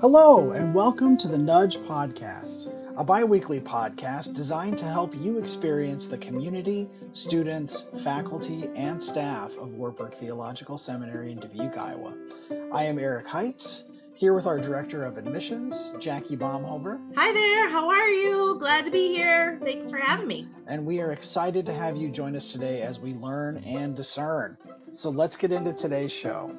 Hello, and welcome to the Nudge Podcast, a bi weekly podcast designed to help you experience the community, students, faculty, and staff of Wartburg Theological Seminary in Dubuque, Iowa. I am Eric Heitz, here with our Director of Admissions, Jackie Baumhover. Hi there, how are you? Glad to be here. Thanks for having me. And we are excited to have you join us today as we learn and discern. So let's get into today's show.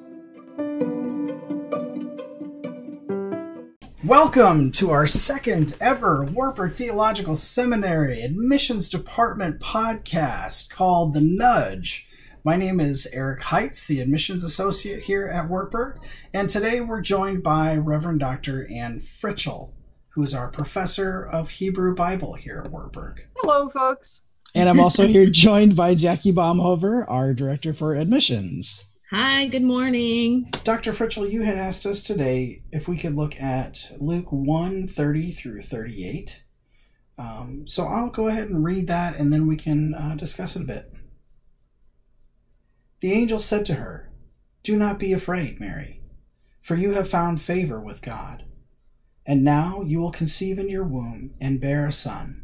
Welcome to our second ever Wartburg Theological Seminary Admissions Department podcast called The Nudge. My name is Eric Heitz, the admissions associate here at Wartburg, and today we're joined by Reverend Dr. Ann Fritschel, who is our professor of Hebrew Bible here at Wartburg. Hello, folks. And I'm also here joined by Jackie Baumhover, our director for admissions. Hi, good morning. Dr. Fritschel, you had asked us today if we could look at Luke 1 30 through 38. Um, so I'll go ahead and read that and then we can uh, discuss it a bit. The angel said to her, Do not be afraid, Mary, for you have found favor with God. And now you will conceive in your womb and bear a son,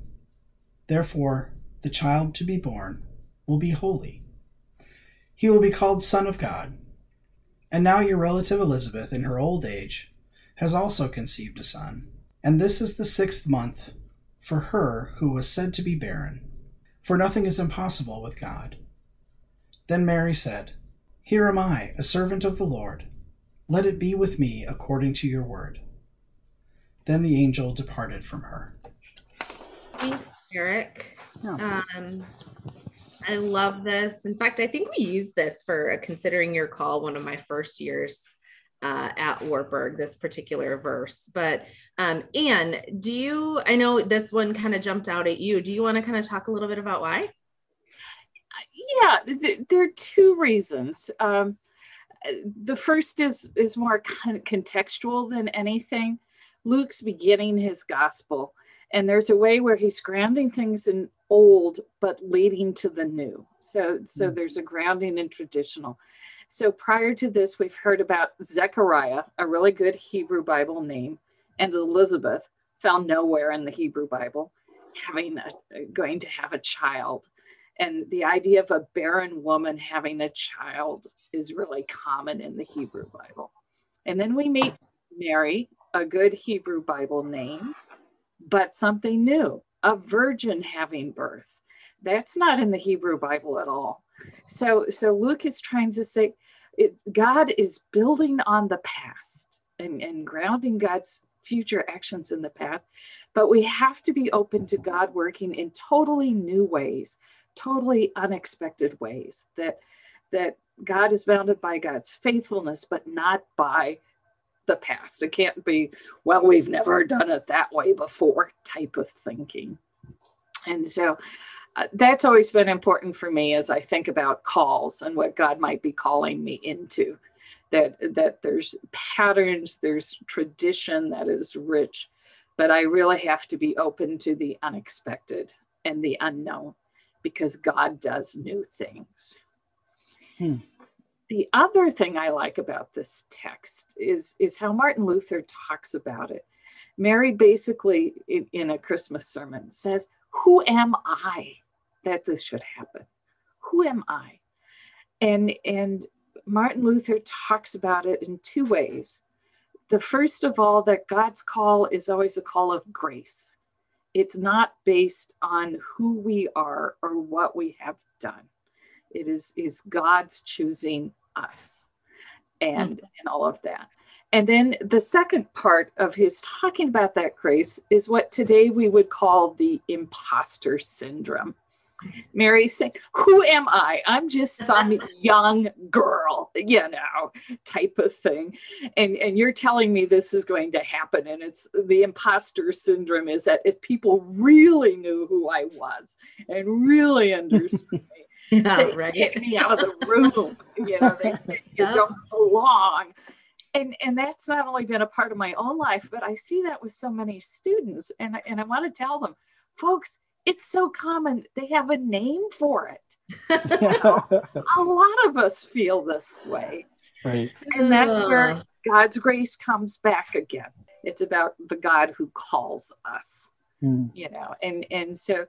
Therefore, the child to be born will be holy he will be called Son of God. And now your relative Elizabeth, in her old age, has also conceived a son. And this is the sixth month for her who was said to be barren, for nothing is impossible with God. Then Mary said, Here am I, a servant of the Lord. Let it be with me according to your word. Then the angel departed from her. Thanks, Eric. Yeah. Um, I love this. In fact, I think we used this for considering your call one of my first years uh, at Wartburg, this particular verse. But um, Ann, do you, I know this one kind of jumped out at you. Do you want to kind of talk a little bit about why? Yeah, th- there are two reasons. Um, the first is is more kind of contextual than anything. Luke's beginning his gospel, and there's a way where he's grounding things in old but leading to the new. So so mm. there's a grounding in traditional. So prior to this we've heard about zechariah a really good hebrew bible name and elizabeth found nowhere in the hebrew bible having a, going to have a child. And the idea of a barren woman having a child is really common in the hebrew bible. And then we meet mary a good hebrew bible name but something new a virgin having birth. That's not in the Hebrew Bible at all. So, so Luke is trying to say it, God is building on the past and, and grounding God's future actions in the past. But we have to be open to God working in totally new ways, totally unexpected ways. That that God is bounded by God's faithfulness, but not by the past. It can't be, well, we've never done it that way before type of thinking. And so uh, that's always been important for me as I think about calls and what God might be calling me into. That, that there's patterns, there's tradition that is rich, but I really have to be open to the unexpected and the unknown because God does new things. Hmm the other thing I like about this text is, is how Martin Luther talks about it. Mary basically, in, in a Christmas sermon, says, Who am I that this should happen? Who am I? And, and Martin Luther talks about it in two ways. The first of all, that God's call is always a call of grace. It's not based on who we are or what we have done. It is, is God's choosing us and mm-hmm. and all of that and then the second part of his talking about that grace is what today we would call the imposter syndrome Mary saying, Who am I? I'm just some young girl, you know, type of thing. And and you're telling me this is going to happen. And it's the imposter syndrome is that if people really knew who I was and really understood me, yeah, they right. get me out of the room. You know, they think you don't belong. And and that's not only been a part of my own life, but I see that with so many students. And and I want to tell them, folks, it's so common. They have a name for it. a lot of us feel this way. Right. And that's where God's grace comes back again. It's about the God who calls us. Mm. You know, and and so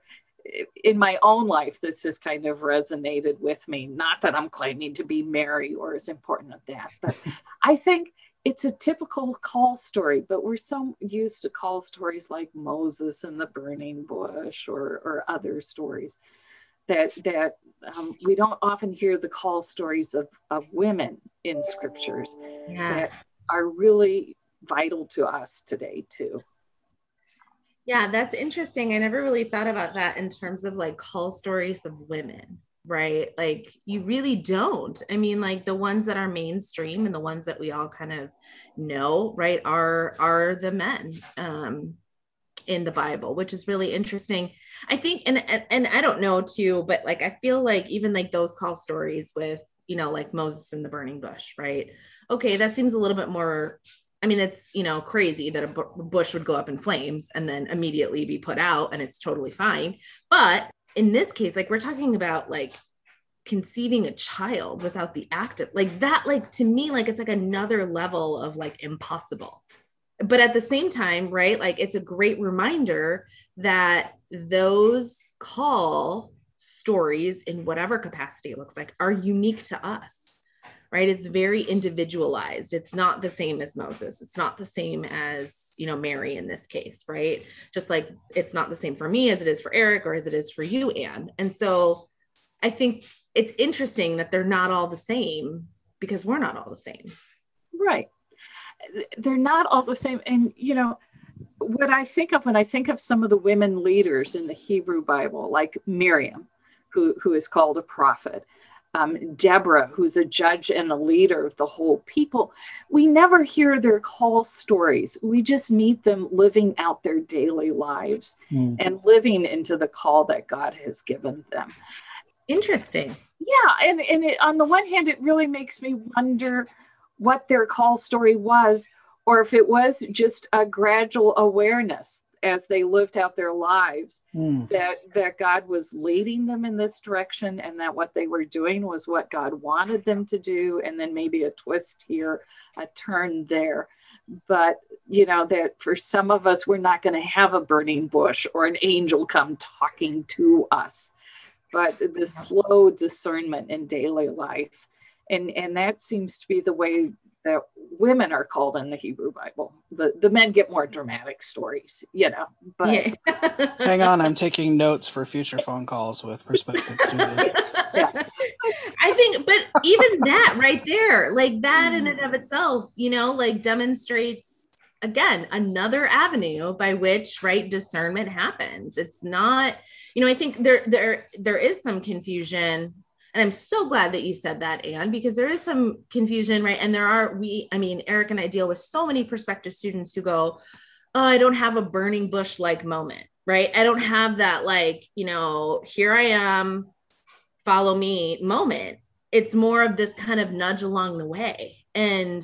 in my own life, this just kind of resonated with me. Not that I'm claiming to be Mary or as important as that, but I think it's a typical call story, but we're so used to call stories like Moses and the burning bush or, or other stories that that um, we don't often hear the call stories of, of women in scriptures yeah. that are really vital to us today too. Yeah, that's interesting. I never really thought about that in terms of like call stories of women right? Like you really don't. I mean, like the ones that are mainstream and the ones that we all kind of know, right, are are the men um in the Bible, which is really interesting. I think and and, and I don't know too, but like I feel like even like those call stories with, you know, like Moses in the burning bush, right? Okay, that seems a little bit more I mean, it's you know crazy that a bush would go up in flames and then immediately be put out, and it's totally fine. But in this case, like we're talking about like conceiving a child without the active, like that, like to me, like it's like another level of like impossible. But at the same time, right, like it's a great reminder that those call stories in whatever capacity it looks like are unique to us right? It's very individualized. It's not the same as moses. It's not the same as you know mary in this case right? Just like it's not the same for me as it is for eric or as it is for you ann. And so i think it's interesting that they're not all the same because we're not all the same. Right. They're not all the same. And you know what i think of when i think of some of the women leaders in the hebrew bible like miriam who, who is called a prophet um, Deborah, who's a judge and a leader of the whole people. We never hear their call stories. We just meet them living out their daily lives mm. and living into the call that God has given them. Interesting. Yeah. And, and it, on the one hand, it really makes me wonder what their call story was, or if it was just a gradual awareness as they lived out their lives mm. that that God was leading them in this direction and that what they were doing was what God wanted them to do. And then maybe a twist here a turn there. But you know that for some of us we're not going to have a burning bush or an angel come talking to us. But the slow discernment in daily life. And and that seems to be the way that women are called in the Hebrew Bible. The the men get more dramatic stories, you know. But yeah. hang on, I'm taking notes for future phone calls with prospective students. yeah. I think, but even that right there, like that in and mm. of itself, you know, like demonstrates again another avenue by which right discernment happens. It's not, you know, I think there there there is some confusion and I'm so glad that you said that, Ann, because there is some confusion, right? And there are, we, I mean, Eric and I deal with so many prospective students who go, Oh, I don't have a burning bush like moment, right? I don't have that, like, you know, here I am, follow me moment. It's more of this kind of nudge along the way. And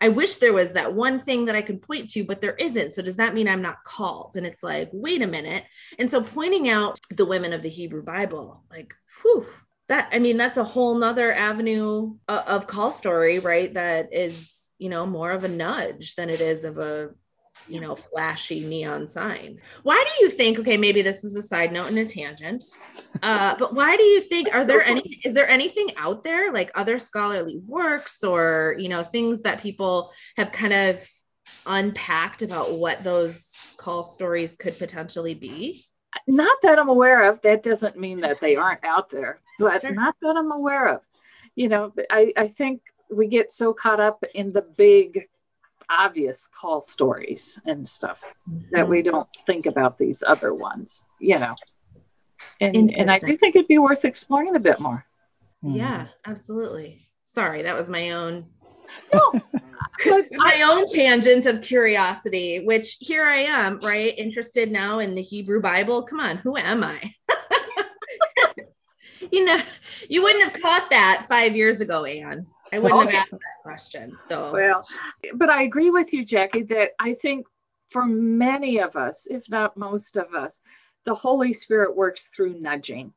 I wish there was that one thing that I could point to, but there isn't. So does that mean I'm not called? And it's like, wait a minute. And so pointing out the women of the Hebrew Bible, like, whew, that i mean that's a whole nother avenue of, of call story right? That is you know more of a nudge than it is of a you know flashy neon sign. Why do you think okay maybe this is a side note and a tangent uh but why do you think are there any is there anything out there like other scholarly works or you know things that people have kind of unpacked about what those call stories could potentially be? Not that i'm aware of. That doesn't mean that they aren't out there but sure. not that I'm aware of. You know, I, I think we get so caught up in the big, obvious call stories and stuff mm-hmm. that we don't think about these other ones, you know. And, and I do think it'd be worth exploring a bit more. Yeah, absolutely. Sorry, that was my own no, my own tangent of curiosity, which here I am, right? Interested now in the Hebrew Bible. Come on, who am I? you know, you wouldn't have caught that five years ago, Ann. I wouldn't have asked that question. So, well, but I agree with you, Jackie, that I think for many of us, if not most of us, the Holy Spirit works through nudging,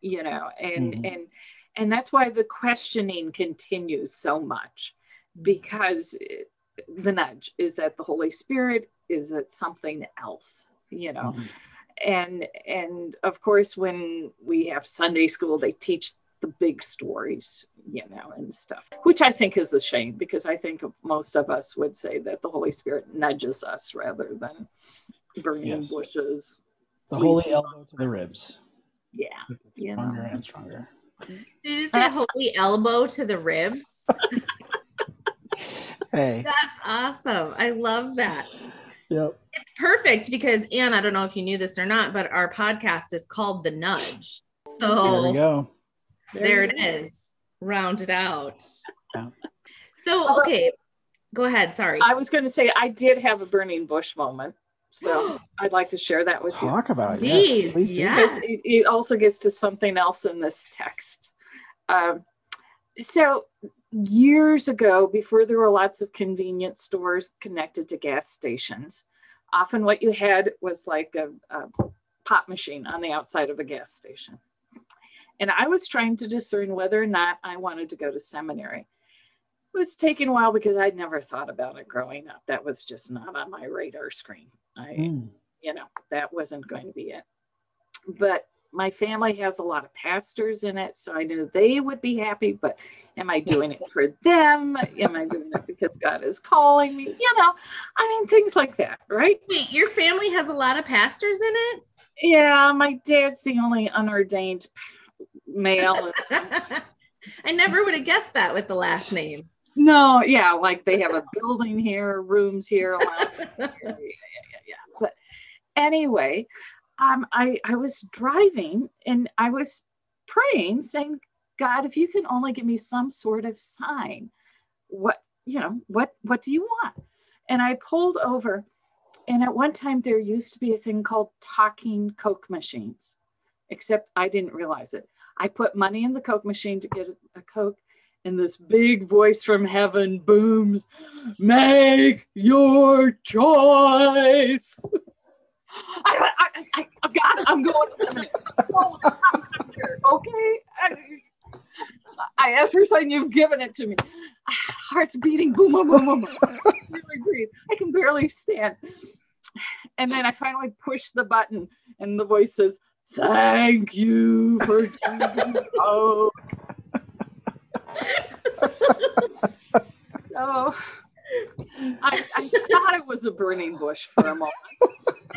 you know, and mm-hmm. and and that's why the questioning continues so much because the nudge is that the Holy Spirit is it something else, you know. Mm-hmm. And and of course when we have Sunday school they teach the big stories, you know, and stuff, which I think is a shame because I think most of us would say that the Holy Spirit nudges us rather than burning yes. bushes. The holy elbow to the ribs. Yeah. Stronger know. and stronger. Did you say holy elbow to the ribs? hey. That's awesome. I love that. Yep. It's perfect because Ann, I don't know if you knew this or not, but our podcast is called The Nudge. So there we go. There, there it is. Rounded out. Yeah. So okay. Go ahead. Sorry. I was going to say I did have a burning bush moment. So I'd like to share that with Talk you. Talk about it. Please, yes, please yes. It, it, also gets to something else in this text. Um, so years ago, before there were lots of convenience stores connected to gas stations, often what you had was like a, a pop machine on the outside of a gas station. And I was trying to discern whether or not I wanted to go to seminary. It was taking a while because I'd never thought about it growing up. That was just not on my radar screen. I, mm. you know, that wasn't going to be it. But my family has a lot of pastors in it, so I knew they would be happy. But am I doing it for them? Am I doing it because God is calling me? You know, I mean, things like that, right? Wait, your family has a lot of pastors in it? Yeah, my dad's the only unordained male. I never would have guessed that with the last name. No, yeah, like they have a building here, rooms here. yeah, yeah, yeah, yeah. But anyway, um, I, I was driving and I was praying, saying, God, if you can only give me some sort of sign, what, you know, what, what do you want? And I pulled over. And at one time, there used to be a thing called talking Coke machines, except I didn't realize it. I put money in the Coke machine to get a, a Coke, and this big voice from heaven booms, Make your choice. I, I, I, I got it. I'm going. I'm going. Okay. I, I asked for something. You've given it to me. Ah, heart's beating. Boom, boom, boom, boom. really breathe. I can barely stand. And then I finally push the button, and the voice says, "Thank you for choosing Coke." I, I thought it was a burning bush for a moment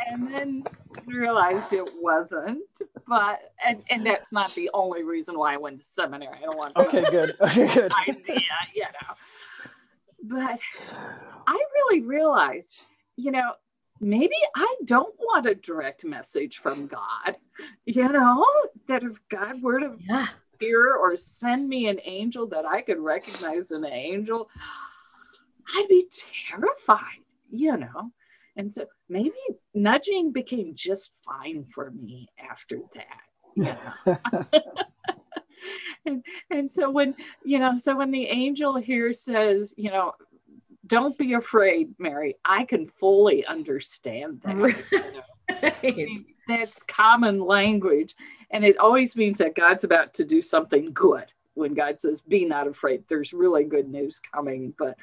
and then realized it wasn't. But and and that's not the only reason why I went to seminary. I don't want okay, good, okay, good idea, you know. But I really realized, you know, maybe I don't want a direct message from God. You know, that if God were to yeah. hear or send me an angel that I could recognize an angel, I'd be terrified, you know. And so maybe nudging became just fine for me after that. and, and so when, you know, so when the angel here says, you know, don't be afraid, Mary, I can fully understand that. Right. You know? I mean, that's common language. And it always means that God's about to do something good. When God says, be not afraid, there's really good news coming. But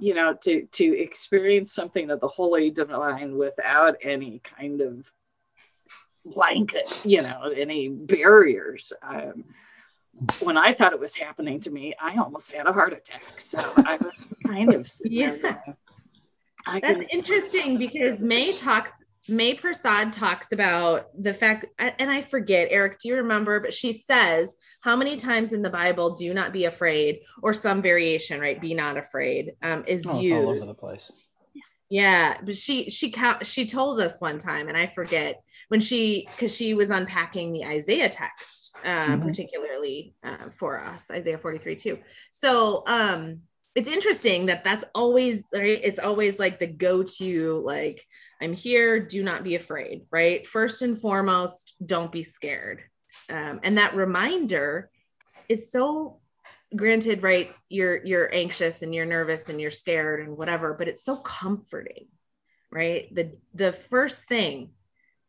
you know to to experience something of the holy divine without any kind of blanket you know any barriers. Um, when i thought it was happening to me i almost had a heart attack. So i was kind of yeah. that's interesting because may talks May Prasad talks about the fact, and I forget, Eric, do you remember? But she says, how many times in the Bible do not be afraid, or some variation, right? Be not afraid, um, is oh, used. all over the place. Yeah, but she she she told us one time, and I forget when she because she was unpacking the Isaiah text, uh, mm-hmm. particularly uh, for us, Isaiah forty three two. So um, it's interesting that that's always right. It's always like the go to like I'm here. Do not be afraid. Right. First and foremost, don't be scared. Um, and that reminder is so granted right you're you're anxious and you're nervous and you're scared and whatever but it's so comforting right the the first thing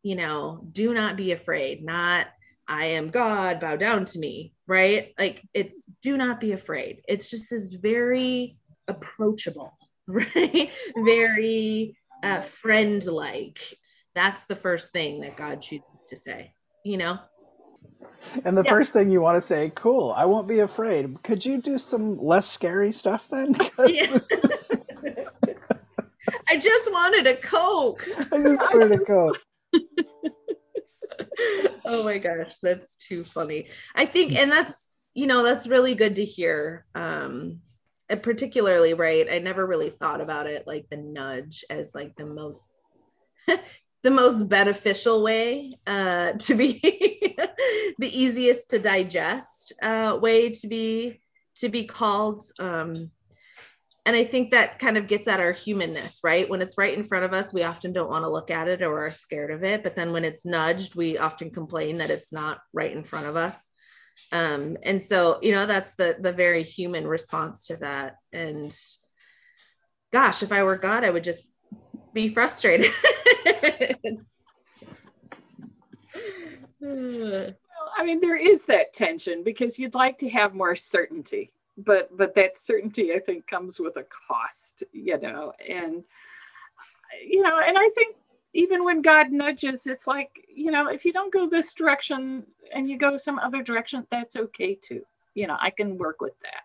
you know do not be afraid not i am god bow down to me right like it's do not be afraid it's just this very approachable right very uh, friend like that's the first thing that god chooses to say you know and the yeah. first thing you want to say, cool, I won't be afraid. Could you do some less scary stuff then? Yeah. I just wanted a Coke. I just wanted a Coke. Oh my gosh, that's too funny. I think, and that's, you know, that's really good to hear. Um, particularly, right? I never really thought about it like the nudge as like the most the most beneficial way uh, to be the easiest to digest uh, way to be to be called um, and i think that kind of gets at our humanness right? When it's right in front of us we often don't want to look at it or are scared of it. But then when it's nudged we often complain that it's not right in front of us. Um, and so you know that's the the very human response to that. And gosh if i were god i would just be frustrated. I mean, there is that tension because you'd like to have more certainty, but but that certainty, I think, comes with a cost, you know, and you know, and I think even when God nudges, it's like you know, if you don't go this direction and you go some other direction, that's okay too. You know, I can work with that.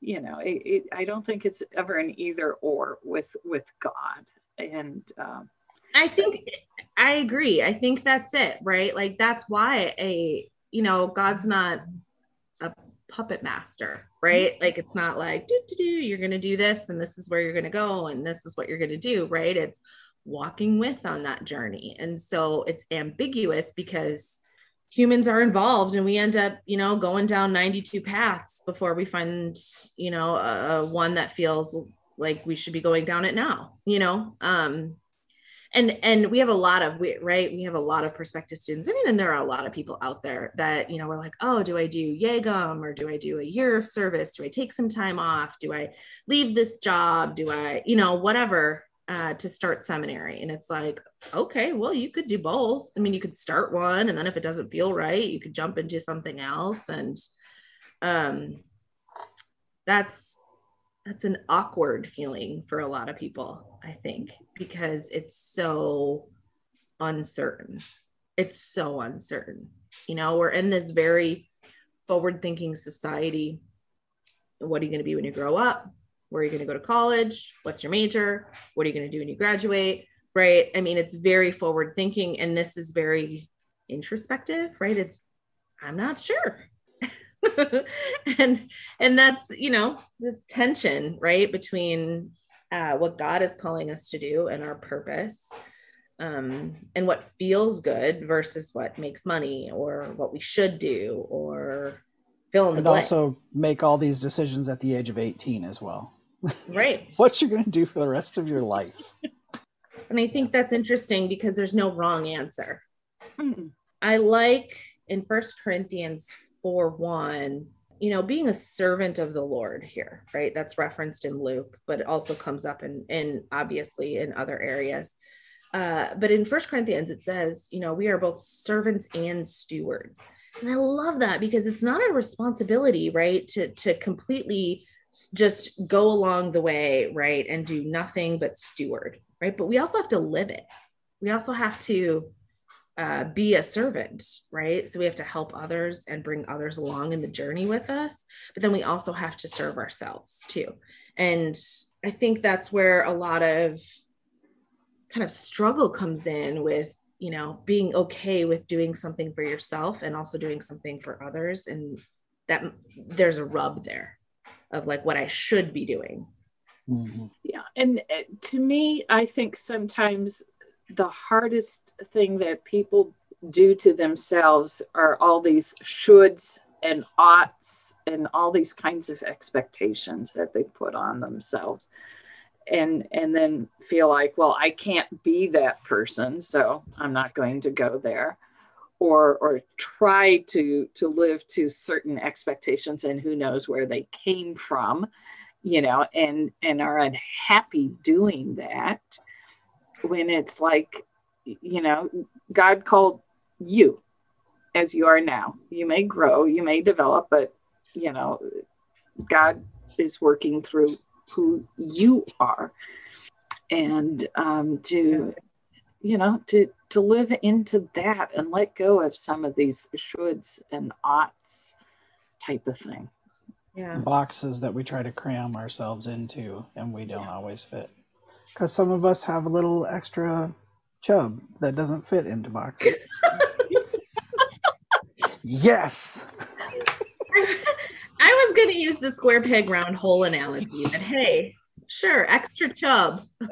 You know, it, it, I don't think it's ever an either or with with God, and um, I think I agree. I think that's it, right? Like that's why a you know God's not puppet master, right? Mm-hmm. Like it's not like do do do you're going to do this and this is where you're going to go and this is what you're going to do, right? It's walking with on that journey. And so it's ambiguous because humans are involved and we end up you know going down 92 paths before we find you know a, one that feels like we should be going down it now you know um and and we have a lot of we, right? We have a lot of prospective students. I mean and there are a lot of people out there that you know we're like oh do i do YAGM or do i do a year of service? Do i take some time off? Do i leave this job? Do i you know whatever uh, to start seminary? And it's like okay well you could do both. I mean you could start one and then if it doesn't feel right you could jump into something else. And um that's that's an awkward feeling for a lot of people, I think, because it's so uncertain. It's so uncertain. You know, we're in this very forward thinking society. What are you going to be when you grow up? Where are you going to go to college? What's your major? What are you going to do when you graduate? Right. I mean, it's very forward thinking, and this is very introspective, right? It's, I'm not sure. and and that's you know this tension right between uh, what god is calling us to do and our purpose um, and what feels good versus what makes money or what we should do or fill in the blank. and blank. also make all these decisions at the age of 18 as well right what you're going to do for the rest of your life and i think that's interesting because there's no wrong answer hmm. i like in first corinthians 4 one, you know, being a servant of the Lord here, right? That's referenced in Luke, but it also comes up in, in obviously in other areas. Uh, but in First Corinthians, it says, you know, we are both servants and stewards. And I love that because it's not a responsibility, right? To, to completely just go along the way, right? And do nothing but steward, right? But we also have to live it. We also have to uh, be a servant, right? So we have to help others and bring others along in the journey with us. But then we also have to serve ourselves too. And I think that's where a lot of kind of struggle comes in with, you know, being okay with doing something for yourself and also doing something for others. And that there's a rub there of like what I should be doing Mm-hmm. Yeah. And uh, to me, I think sometimes the hardest thing that people do to themselves are all these shoulds and oughts and all these kinds of expectations that they put on themselves. And and then feel like well i can't be that person so i'm not going to go there. Or or try to to live to certain expectations and who knows where they came from you know and and are unhappy doing that when it's like you know god called you as you are now. You may grow you may develop but you know god is working through who you are. And um, to you know to to live into that and let go of some of these shoulds and oughts type of thing. Yeah. Boxes that we try to cram ourselves into and we don't yeah. always fit because some of us have a little extra chub that doesn't fit into boxes yes I was going to use the square peg round hole analogy, but hey, sure, extra chub.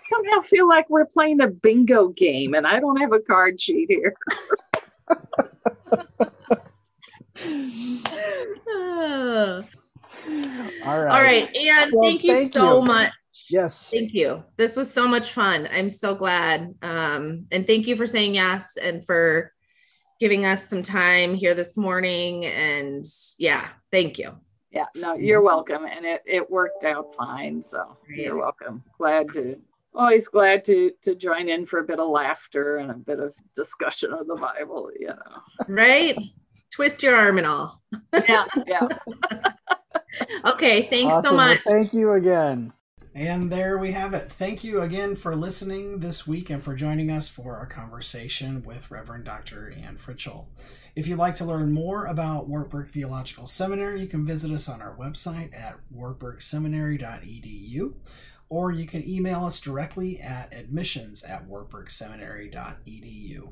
Somehow feel like we're playing a bingo game and I don't have a card sheet here. All right. All right. And well, thank you thank so you. much. Yes. Thank you. This was so much fun. I'm so glad. Um, and thank you for saying yes and for giving us some time here this morning. And yeah, thank you. Yeah, no, you're welcome. And it, it worked out fine. So you're welcome. Glad to always glad to to join in for a bit of laughter and a bit of discussion of the Bible, you know. Right? Twist your arm and all. yeah, yeah. okay, thanks awesome. so much. Well, thank you again. And there we have it. Thank you again for listening this week and for joining us for our conversation with Reverend Dr. Ann Fritschel. If you'd like to learn more about Wartburg Theological Seminary, you can visit us on our website at wartburgseminary.edu or you can email us directly at admissions at wartburgseminary.edu.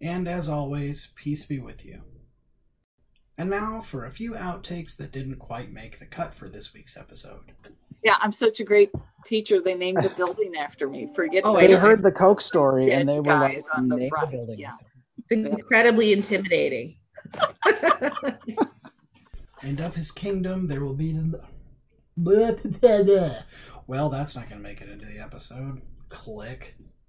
And as always, peace be with you. And now for a few outtakes that didn't quite make the cut for this week's episode. Yeah, I'm such a great teacher. They named the building after me. Forget. Oh, they heard the Coke story and they were like, on the, front. the building. Yeah, it's incredibly intimidating. and of his kingdom there will be the. Well, that's not going to make it into the episode. Click.